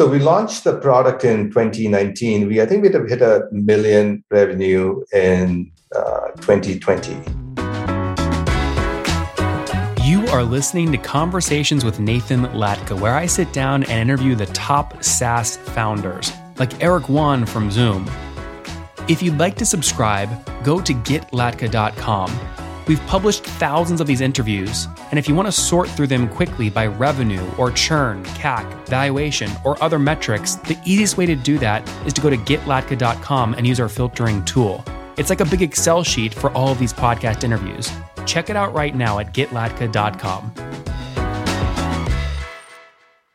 So we launched the product in 2019. We I think we hit a million revenue in uh, 2020. You are listening to Conversations with Nathan Latka, where I sit down and interview the top SaaS founders, like Eric Yuan from Zoom. If you'd like to subscribe, go to getlatka.com We've published thousands of these interviews, and if you want to sort through them quickly by revenue or churn, CAC, valuation, or other metrics, the easiest way to do that is to go to getlatka.com and use our filtering tool. It's like a big Excel sheet for all of these podcast interviews. Check it out right now at getlatka.com.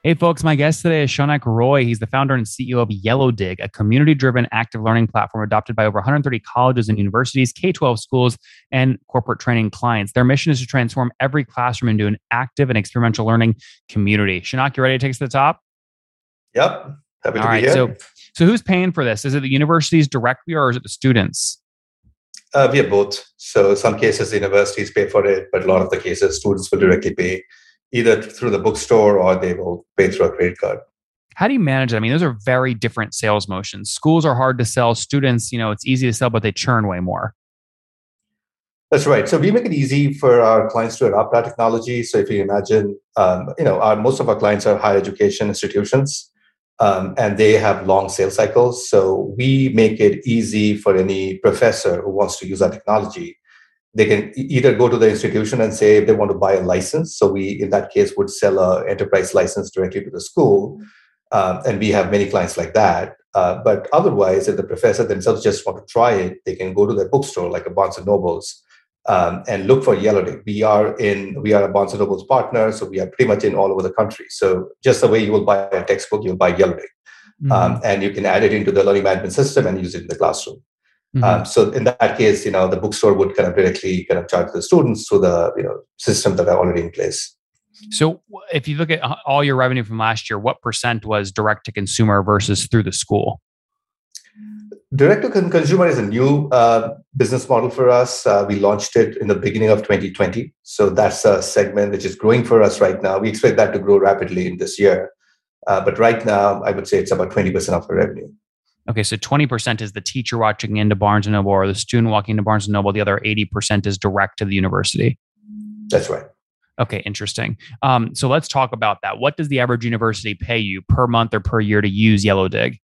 Hey, folks, my guest today is Shaunak Roy. He's the founder and CEO of YellowDig, a community driven active learning platform adopted by over 130 colleges and universities, K 12 schools, and corporate training clients. Their mission is to transform every classroom into an active and experiential learning community. Shaunak, you ready to take us to the top? Yep. Happy All right. So, so, who's paying for this? Is it the universities directly or is it the students? Uh, we have both. So, some cases, the universities pay for it, but a lot of the cases, students will directly pay either through the bookstore or they will pay through a credit card. How do you manage it? I mean, those are very different sales motions. Schools are hard to sell. Students, you know, it's easy to sell, but they churn way more. That's right. So we make it easy for our clients to adopt our technology. So if you imagine, um, you know, our, most of our clients are higher education institutions, um, and they have long sales cycles. So we make it easy for any professor who wants to use our technology they can either go to the institution and say if they want to buy a license. So we, in that case, would sell a enterprise license directly to the school, um, and we have many clients like that. Uh, but otherwise, if the professor themselves just want to try it, they can go to their bookstore, like a Barnes and Nobles, um, and look for YellowDig. We are in, we are a Barnes and Nobles partner, so we are pretty much in all over the country. So just the way you will buy a textbook, you'll buy YellowDig. Mm-hmm. Um, and you can add it into the learning management system and use it in the classroom. Mm-hmm. Um, so in that case, you know, the bookstore would kind of directly kind of charge the students through the you know system that are already in place. So if you look at all your revenue from last year, what percent was direct to consumer versus through the school? Direct to consumer is a new uh, business model for us. Uh, we launched it in the beginning of 2020. So that's a segment which is growing for us right now. We expect that to grow rapidly in this year. Uh, but right now, I would say it's about 20% of our revenue. Okay, so 20% is the teacher watching into Barnes and Noble or the student walking into Barnes and Noble. The other 80% is direct to the university. That's right. Okay, interesting. Um, so let's talk about that. What does the average university pay you per month or per year to use YellowDig?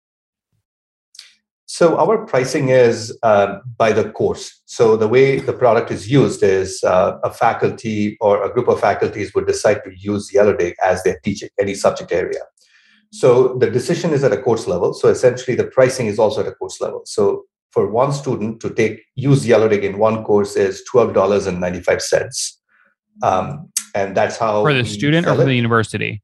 So our pricing is uh, by the course. So the way the product is used is uh, a faculty or a group of faculties would decide to use YellowDig as their teaching any subject area. So the decision is at a course level. So essentially, the pricing is also at a course level. So for one student to take use Yellow YellowDig in one course is twelve dollars and ninety five cents, um, and that's how for the student or for the university.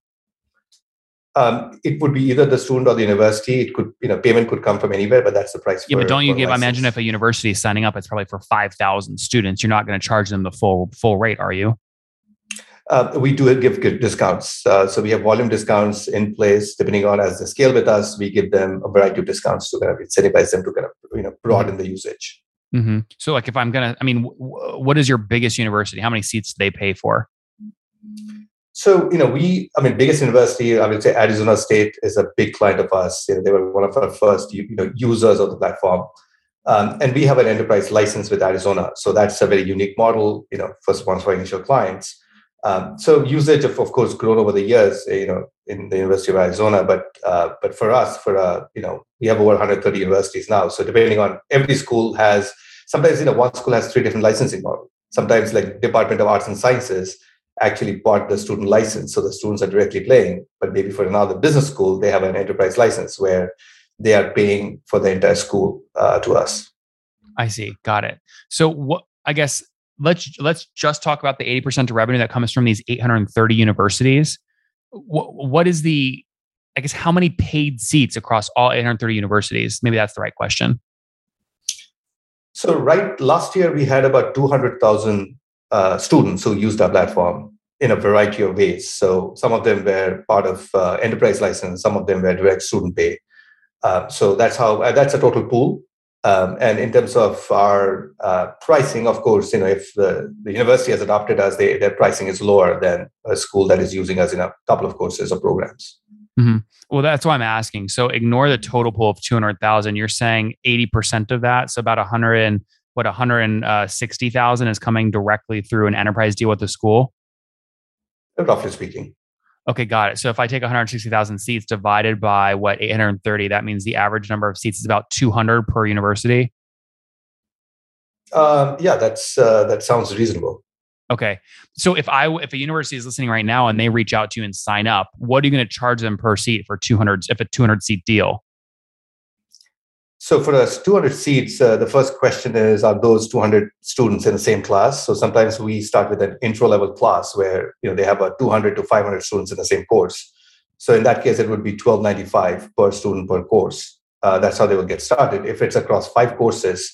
Um, it would be either the student or the university. It could, you know, payment could come from anywhere, but that's the price. Yeah, for, but don't you give? Imagine if a university is signing up, it's probably for five thousand students. You're not going to charge them the full full rate, are you? Uh, we do give discounts. Uh, so we have volume discounts in place. Depending on as they scale with us, we give them a variety of discounts to kind of incentivize them to kind of you know broaden the usage. Mm-hmm. So like if I'm gonna, I mean, w- what is your biggest university? How many seats do they pay for? So you know, we, I mean, biggest university, I would say Arizona State is a big client of us. You know, they were one of our first you know users of the platform. Um, and we have an enterprise license with Arizona, so that's a very unique model. You know, first for initial clients. Um, so usage of, of course, grown over the years, eh, you know, in the University of Arizona. But uh, but for us, for uh, you know, we have over 130 universities now. So depending on every school has sometimes you know one school has three different licensing models. Sometimes like Department of Arts and Sciences actually bought the student license, so the students are directly playing. But maybe for another business school, they have an enterprise license where they are paying for the entire school uh, to us. I see. Got it. So what I guess let's let's just talk about the 80% of revenue that comes from these 830 universities. What, what is the i guess how many paid seats across all 830 universities? Maybe that's the right question. So right last year we had about 200000 uh, students who used our platform in a variety of ways. So some of them were part of uh, enterprise license some of them were direct student pay. Uh, so that's how uh, that's a total pool um, and in terms of our uh, pricing, of course, you know, if the, the university has adopted us, they, their pricing is lower than a school that is using us in a couple of courses or programs. Mm-hmm. Well, that's why I'm asking. So ignore the total pool of 200,000. You're saying 80% of that, so about 100 and what 160,000 is coming directly through an enterprise deal with the school. Roughly speaking. Okay, got it. So if I take 160,000 seats divided by what 830, that means the average number of seats is about 200 per university. Um, yeah, that's uh, that sounds reasonable. Okay. So if I if a university is listening right now and they reach out to you and sign up, what are you going to charge them per seat for 200 if a 200 seat deal? So for us 200 seats, uh, the first question is are those 200 students in the same class? So sometimes we start with an intro level class where you know they have a 200 to 500 students in the same course. So in that case, it would be 1295 per student per course. Uh, that's how they will get started. If it's across five courses,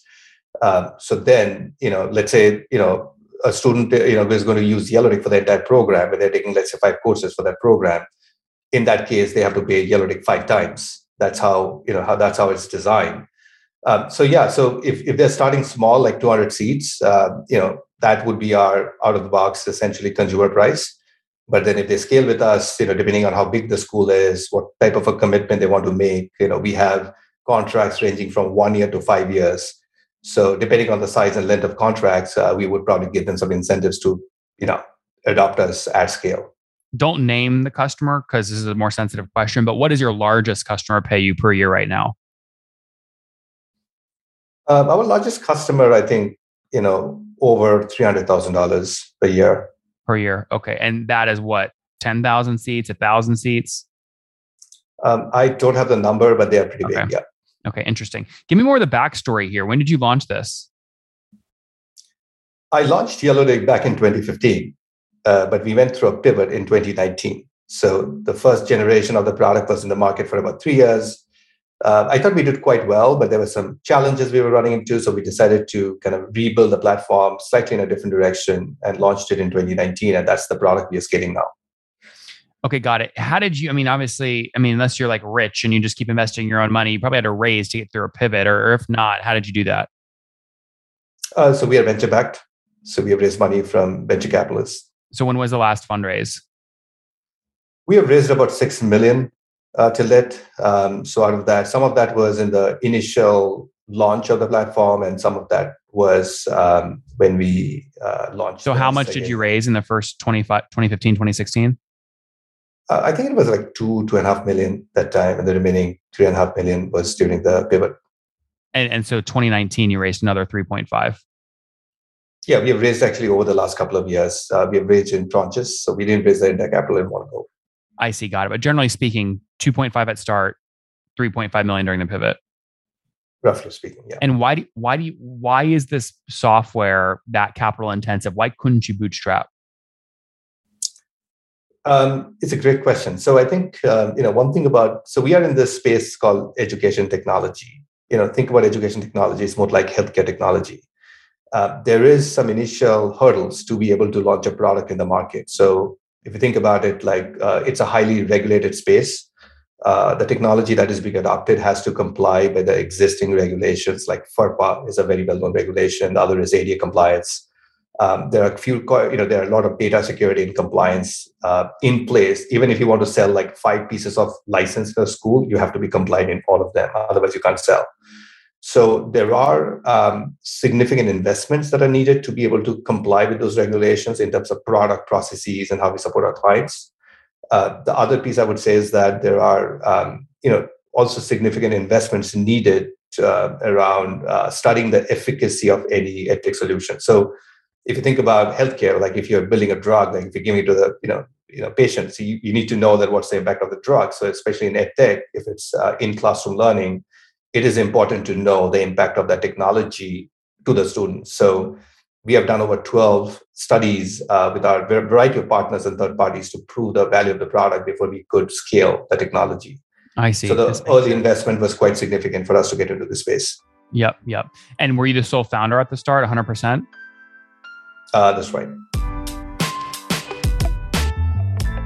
uh, so then you know, let's say you know a student you know is going to use YellowDig for the entire program, and they're taking let's say five courses for that program. In that case, they have to pay YellowDig five times. That's how you know how that's how it's designed. Um, so yeah, so if, if they're starting small, like 200 seats, uh, you know that would be our out of the box essentially consumer price. But then if they scale with us, you know, depending on how big the school is, what type of a commitment they want to make, you know, we have contracts ranging from one year to five years so depending on the size and length of contracts, uh, we would probably give them some incentives to, you know, adopt us at scale. Don't name the customer because this is a more sensitive question. But what does your largest customer pay you per year right now? Um, our largest customer, I think, you know, over three hundred thousand dollars a year. Per year, okay, and that is what ten thousand seats, a thousand seats. Um, I don't have the number, but they are pretty okay. big. Yeah. Okay, interesting. Give me more of the backstory here. When did you launch this? I launched YellowDig back in 2015, uh, but we went through a pivot in 2019. So the first generation of the product was in the market for about three years. Uh, I thought we did quite well, but there were some challenges we were running into. So we decided to kind of rebuild the platform slightly in a different direction and launched it in 2019. And that's the product we are scaling now. Okay, got it. How did you? I mean, obviously, I mean, unless you're like rich and you just keep investing your own money, you probably had to raise to get through a pivot, or, or if not, how did you do that? Uh, so we are venture backed. So we have raised money from venture capitalists. So when was the last fundraise? We have raised about six million uh, till date. Um, so out of that, some of that was in the initial launch of the platform, and some of that was um, when we uh, launched. So how much did you raise in the first 25, 2015, 2016? Uh, I think it was like two, two and a half million that time, and the remaining three and a half million was during the pivot. And, and so 2019, you raised another 3.5. Yeah, we have raised actually over the last couple of years. Uh, we have raised in tranches, so we didn't raise the entire capital in one go. I see, got it. But generally speaking, 2.5 at start, 3.5 million during the pivot. Roughly speaking, yeah. And why do why do you, why is this software that capital intensive? Why couldn't you bootstrap? Um, it's a great question. So I think um, you know one thing about so we are in this space called education technology. You know, think about education technology. It's more like healthcare technology. Uh, there is some initial hurdles to be able to launch a product in the market. So if you think about it, like uh, it's a highly regulated space. Uh, the technology that is being adopted has to comply with the existing regulations. Like FERPA is a very well-known regulation. The other is ADA compliance. Um, there are a few, you know, there are a lot of data security and compliance uh, in place. Even if you want to sell like five pieces of license a school, you have to be compliant in all of them. Otherwise, you can't sell. So there are um, significant investments that are needed to be able to comply with those regulations in terms of product processes and how we support our clients. Uh, the other piece I would say is that there are, um, you know, also significant investments needed uh, around uh, studying the efficacy of any edtech solution. So if you think about healthcare, like if you're building a drug, like if you're giving it to the you know you know patients, you, you need to know that what's the impact of the drug. So especially in edtech, if it's uh, in classroom learning, it is important to know the impact of that technology to the students. So we have done over 12 studies uh, with our variety of partners and third parties to prove the value of the product before we could scale the technology. I see. So the early investment was quite significant for us to get into the space. Yep, yep. And were you the sole founder at the start, 100%? Uh, that's right.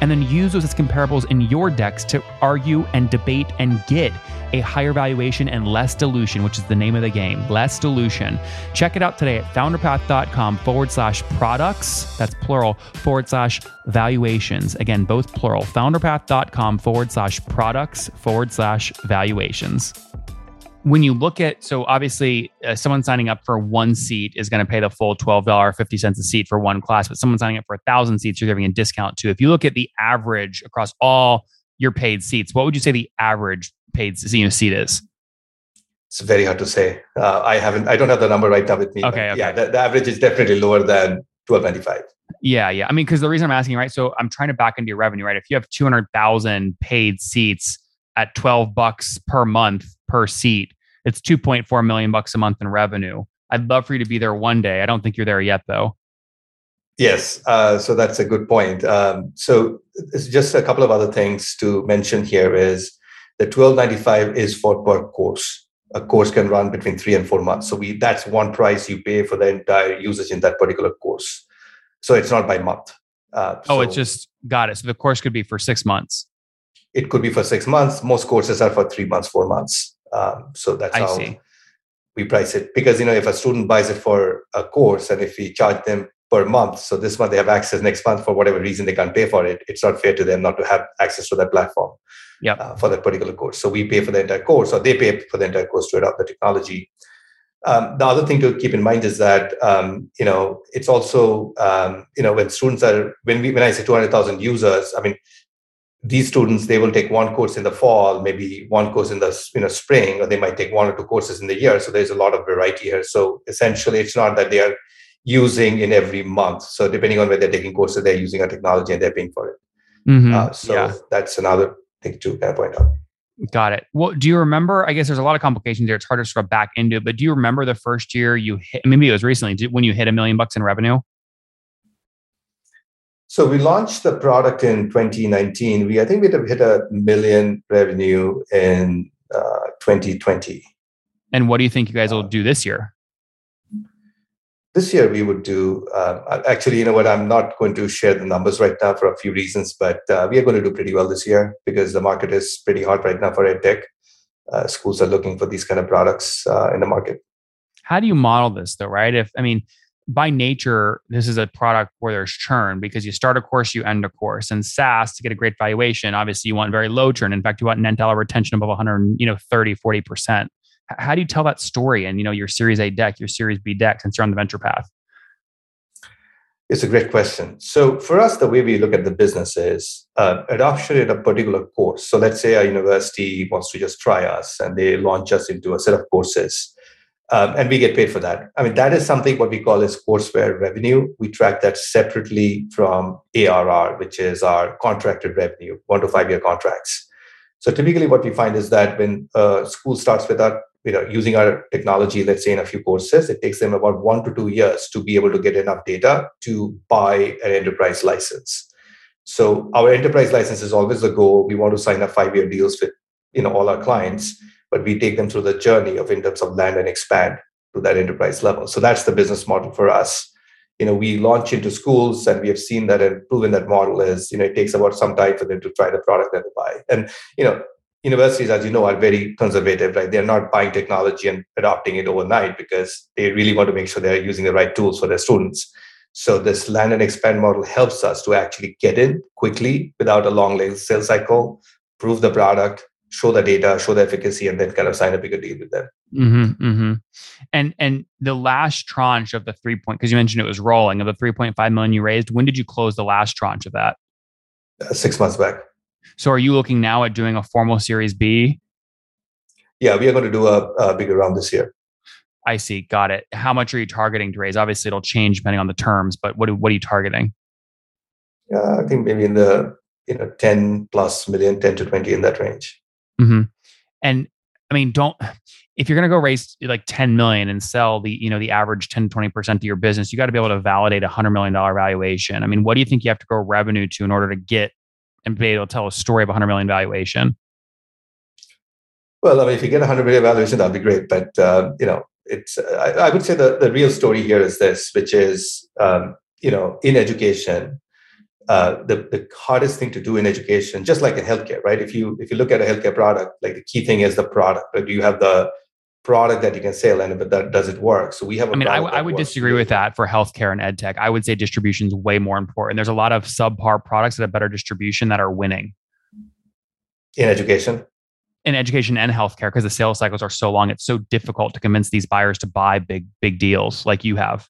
and then use those as comparables in your decks to argue and debate and get a higher valuation and less dilution, which is the name of the game, less dilution. Check it out today at founderpath.com forward slash products, that's plural, forward slash valuations. Again, both plural, founderpath.com forward slash products forward slash valuations when you look at so obviously uh, someone signing up for one seat is going to pay the full $12.50 a seat for one class but someone signing up for a thousand seats you're giving a discount to if you look at the average across all your paid seats what would you say the average paid you know, seat is? It's very hard to say. Uh, i haven't i don't have the number right now with me okay, okay. yeah the, the average is definitely lower than 1295 yeah yeah. I mean because the reason i'm asking right so i'm trying to back into your revenue right? If you have 200000 paid seats at 12 bucks per month per seat. It's 2.4 million bucks a month in revenue. I'd love for you to be there one day. I don't think you're there yet though. Yes uh, so that's a good point. Um, so it's just a couple of other things to mention here is the 1295 is for per course. A course can run between three and four months. So we that's one price you pay for the entire usage in that particular course. So it's not by month. Uh, oh it's just got it. So the course could be for six months it could be for six months. Most courses are for three months four months. Um, so that's I how see. we price it. Because you know if a student buys it for a course and if we charge them per month so this month they have access next month for whatever reason they can't pay for it it's not fair to them not to have access to that platform yep. uh, for that particular course. So we pay for the entire course or they pay for the entire course to adopt the technology. Um, the other thing to keep in mind is that um, you know it's also um, you know when students are when we when I say two hundred thousand users, I mean these students they will take one course in the fall maybe one course in the you know spring or they might take one or two courses in the year. So there's a lot of variety here. So essentially it's not that they are using in every month. So depending on where they're taking courses they're using our technology and they're paying for it. Mm-hmm. uh, so yeah. that's another thing to kind of point out. Got it. Well do you remember i guess there's a lot of complications there. It's hard to scrub back into it but do you remember the first year you hit maybe it was recently when you hit a million bucks in revenue so we launched the product in 2019. We I think we hit a million revenue in uh, 2020. And what do you think you guys will do this year? This year we would do uh, actually. You know what? I'm not going to share the numbers right now for a few reasons, but uh, we are going to do pretty well this year because the market is pretty hot right now for edtech. Uh, schools are looking for these kind of products uh, in the market. How do you model this, though? Right? If I mean, by nature, this is a product where there's churn because you start a course, you end a course. And SaaS to get a great valuation, obviously you want very low churn. In fact, you want net dollar retention above 100, you know, 30, 40%. How do you tell that story and you know your series A deck, your series B deck since you're on the venture path? It's a great question. So for us, the way we look at the business is uh, adoption in a particular course. So let's say a university wants to just try us and they launch us into a set of courses um, and we get paid for that. I mean, that is something what we call as courseware revenue. We track that separately from ARR, which is our contracted revenue, one to five year contracts. So typically, what we find is that when a school starts with our, you know, using our technology, let's say in a few courses, it takes them about one to two years to be able to get enough data to buy an enterprise license. So our enterprise license is always the goal. We want to sign up five year deals with, you know, all our clients but we take them through the journey of in terms of land and expand to that enterprise level. So that's the business model for us. You know, we launch into schools and we have seen that and proven that model is, you know, it takes about some time for them to try the product and buy. And, you know, universities, as you know, are very conservative, right? They're not buying technology and adopting it overnight because they really want to make sure they're using the right tools for their students. So this land and expand model helps us to actually get in quickly without a long sales cycle, prove the product, show the data, show the efficacy, and then kind of sign a bigger deal with them. Mm-hmm, mm-hmm. And and the last tranche of the three point because you mentioned it was rolling of the three point five million you raised. When did you close the last tranche of that? Uh, six months back. So are you looking now at doing a formal Series B? Yeah, we are going to do a, a bigger round this year. I see. Got it. How much are you targeting to raise? Obviously, it'll change depending on the terms, but what what are you targeting? Yeah, I think maybe in the you know 10 plus million, 10 to 20 in that range. Mm-hmm. And I mean, don't if you're going to go raise like 10 million and sell the you know the average 10 20% of your business you got to be able to validate a 100 million dollar valuation i mean what do you think you have to grow revenue to in order to get and be able to tell a story of a 100 million valuation? Well, I mean, if you get a 100 million valuation, that'd be great. But, uh, you know, it's, I, I, would say the, the real story here is this, which is, um, you know, in education, uh, the, the hardest thing to do in education, just like in healthcare, right? If you if you look at a healthcare product, like the key thing is the product. Right? Do you have the product that you can sell, and but that does it work? So we have. I mean, I, I would disagree with that for healthcare and ed tech. I would say distribution is way more important. There's a lot of subpar products that have better distribution that are winning in education. In education and healthcare, because the sales cycles are so long, it's so difficult to convince these buyers to buy big, big deals like you have.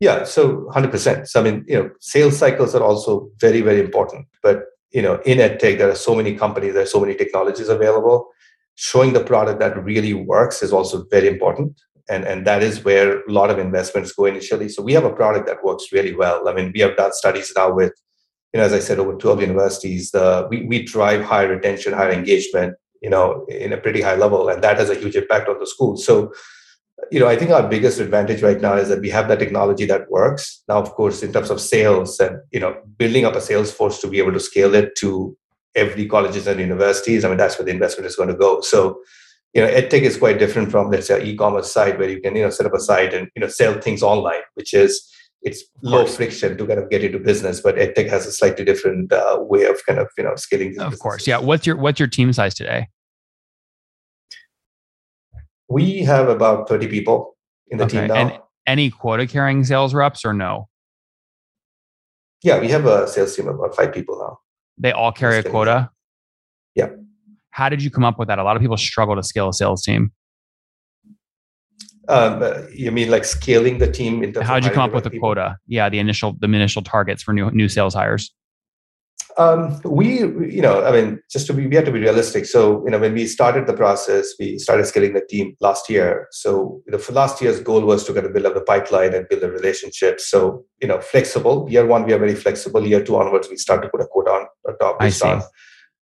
Yeah, so 100%. So, I mean, you know, sales cycles are also very, very important. But, you know, in EdTech, there are so many companies, there are so many technologies available. Showing the product that really works is also very important. And, and that is where a lot of investments go initially. So we have a product that works really well. I mean, we have done studies now with, you know, as I said, over 12 universities. The, we, we drive higher retention, higher engagement, you know, in a pretty high level. And that has a huge impact on the schools. So you know, I think our biggest advantage right now is that we have that technology that works. Now, of course, in terms of sales and you know, building up a sales force to be able to scale it to every colleges and universities, I mean, that's where the investment is going to go. So, you know, edtech is quite different from let's say e-commerce site where you can you know set up a site and you know sell things online, which is it's low friction to kind of get into business. But edtech has a slightly different uh, way of kind of you know scaling. Of businesses. course, yeah. What's your what's your team size today? We have about 30 people in the okay. team now. And any quota carrying sales reps or no? Yeah, we have a sales team of about five people now. They all carry a quota? Yeah. How did you come up with that? A lot of people struggle to scale a sales team. Um, you mean like scaling the team? How did you come up with a people? quota? Yeah, the initial the initial targets for new new sales hires. Um, we, you know, I mean, just to be, we have to be realistic. So, you know, when we started the process, we started scaling the team last year. So, you know, for last year's goal was to kind of build up the pipeline and build the relationships. So, you know, flexible. Year one, we are very flexible. Year two onwards, we start to put a quote on, the top based on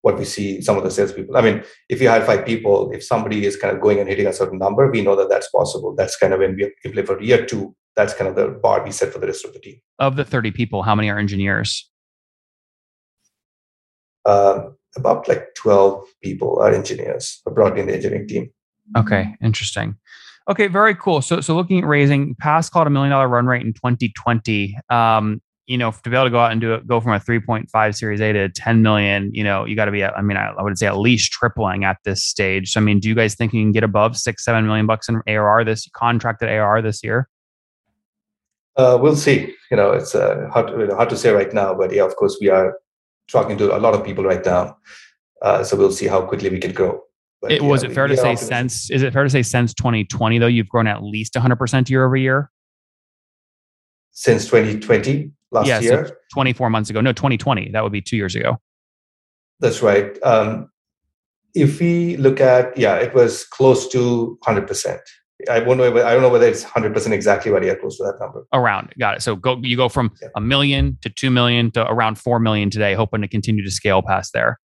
what we see some of the salespeople. I mean, if you hire five people, if somebody is kind of going and hitting a certain number, we know that that's possible. That's kind of when we implement for year two. That's kind of the bar we set for the rest of the team. Of the 30 people, how many are engineers? Uh, about like 12 people are engineers brought in the engineering team. Okay, interesting. Okay, very cool. So, so looking at raising past called a million dollar run rate in 2020. Um, you know, to be able to go out and do it, go from a 3.5 Series A to 10 million, you know, you got to be, At, I mean, I, I, would say at least tripling at this stage. So, I mean, do you guys think you can get above six, seven million bucks in ARR this contracted ARR this year? Uh, we'll see. You know, it's uh, hard, to, hard to say right now, but yeah, of course, we are talking to a lot of people right now. Uh, so we'll see how quickly we can grow. But, it, was it fair to say since is it fair to say since 2020 though you've grown at least 100% year over year? Since 2020 last yeah, year, so 24 months ago. No, 2020. That would be two years ago. That's right. Um, if we look at yeah, it was close to 100%. I won't know. I don't know whether it's hundred percent exactly, but yeah, close to that number. Around, got it. So go. You go from yeah. a million to two million to around four million today, hoping to continue to scale past there.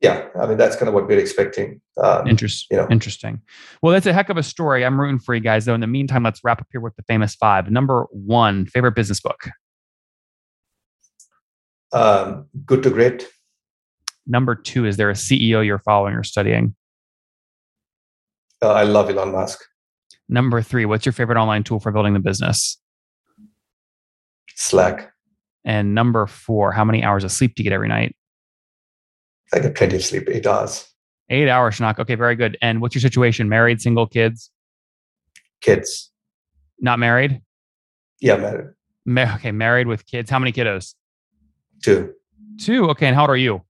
Yeah, I mean that's kind of what we're expecting. Um, interesting. You know. Interesting. Well, that's a heck of a story. I'm rooting for you guys, though. In the meantime, let's wrap up here with the famous five. Number one, favorite business book. Um, good to great. Number two, is there a CEO you're following or studying? Uh, I love Elon Musk. Number three, what's your favorite online tool for building the business? Slack. And number four, how many hours of sleep do you get every night? I get plenty of sleep, eight hours. Eight hours, Shaunak. Okay, very good. And what's your situation? Married, single, kids? Kids. Not married? Yeah, married. Ma- okay, married with kids. How many kiddos? Two. Two. Okay, and how old are you?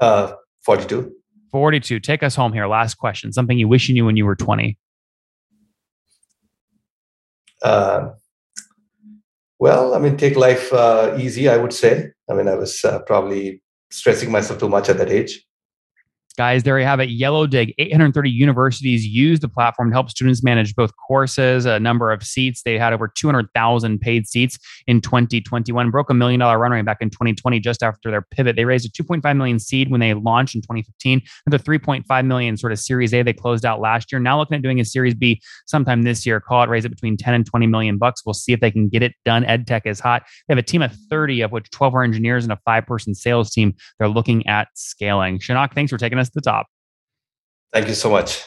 Uh, 42. 42. Take us home here. Last question. Something you wish you knew when you were 20. Uh, well, I mean, take life uh, easy, I would say. I mean, I was uh, probably stressing myself too much at that age. Guys, there you have it. YellowDig, 830 universities use the platform to help students manage both courses, a number of seats. They had over 200,000 paid seats in 2021, broke a million dollar run rate back in 2020 just after their pivot. They raised a 2.5 million seed when they launched in 2015, and the 3.5 million sort of Series A they closed out last year. Now looking at doing a Series B sometime this year. Call it raise it between 10 and 20 million bucks. We'll see if they can get it done. EdTech is hot. They have a team of 30, of which 12 are engineers and a five person sales team. They're looking at scaling. Shaunak, thanks for taking us to the top. Thank you so much.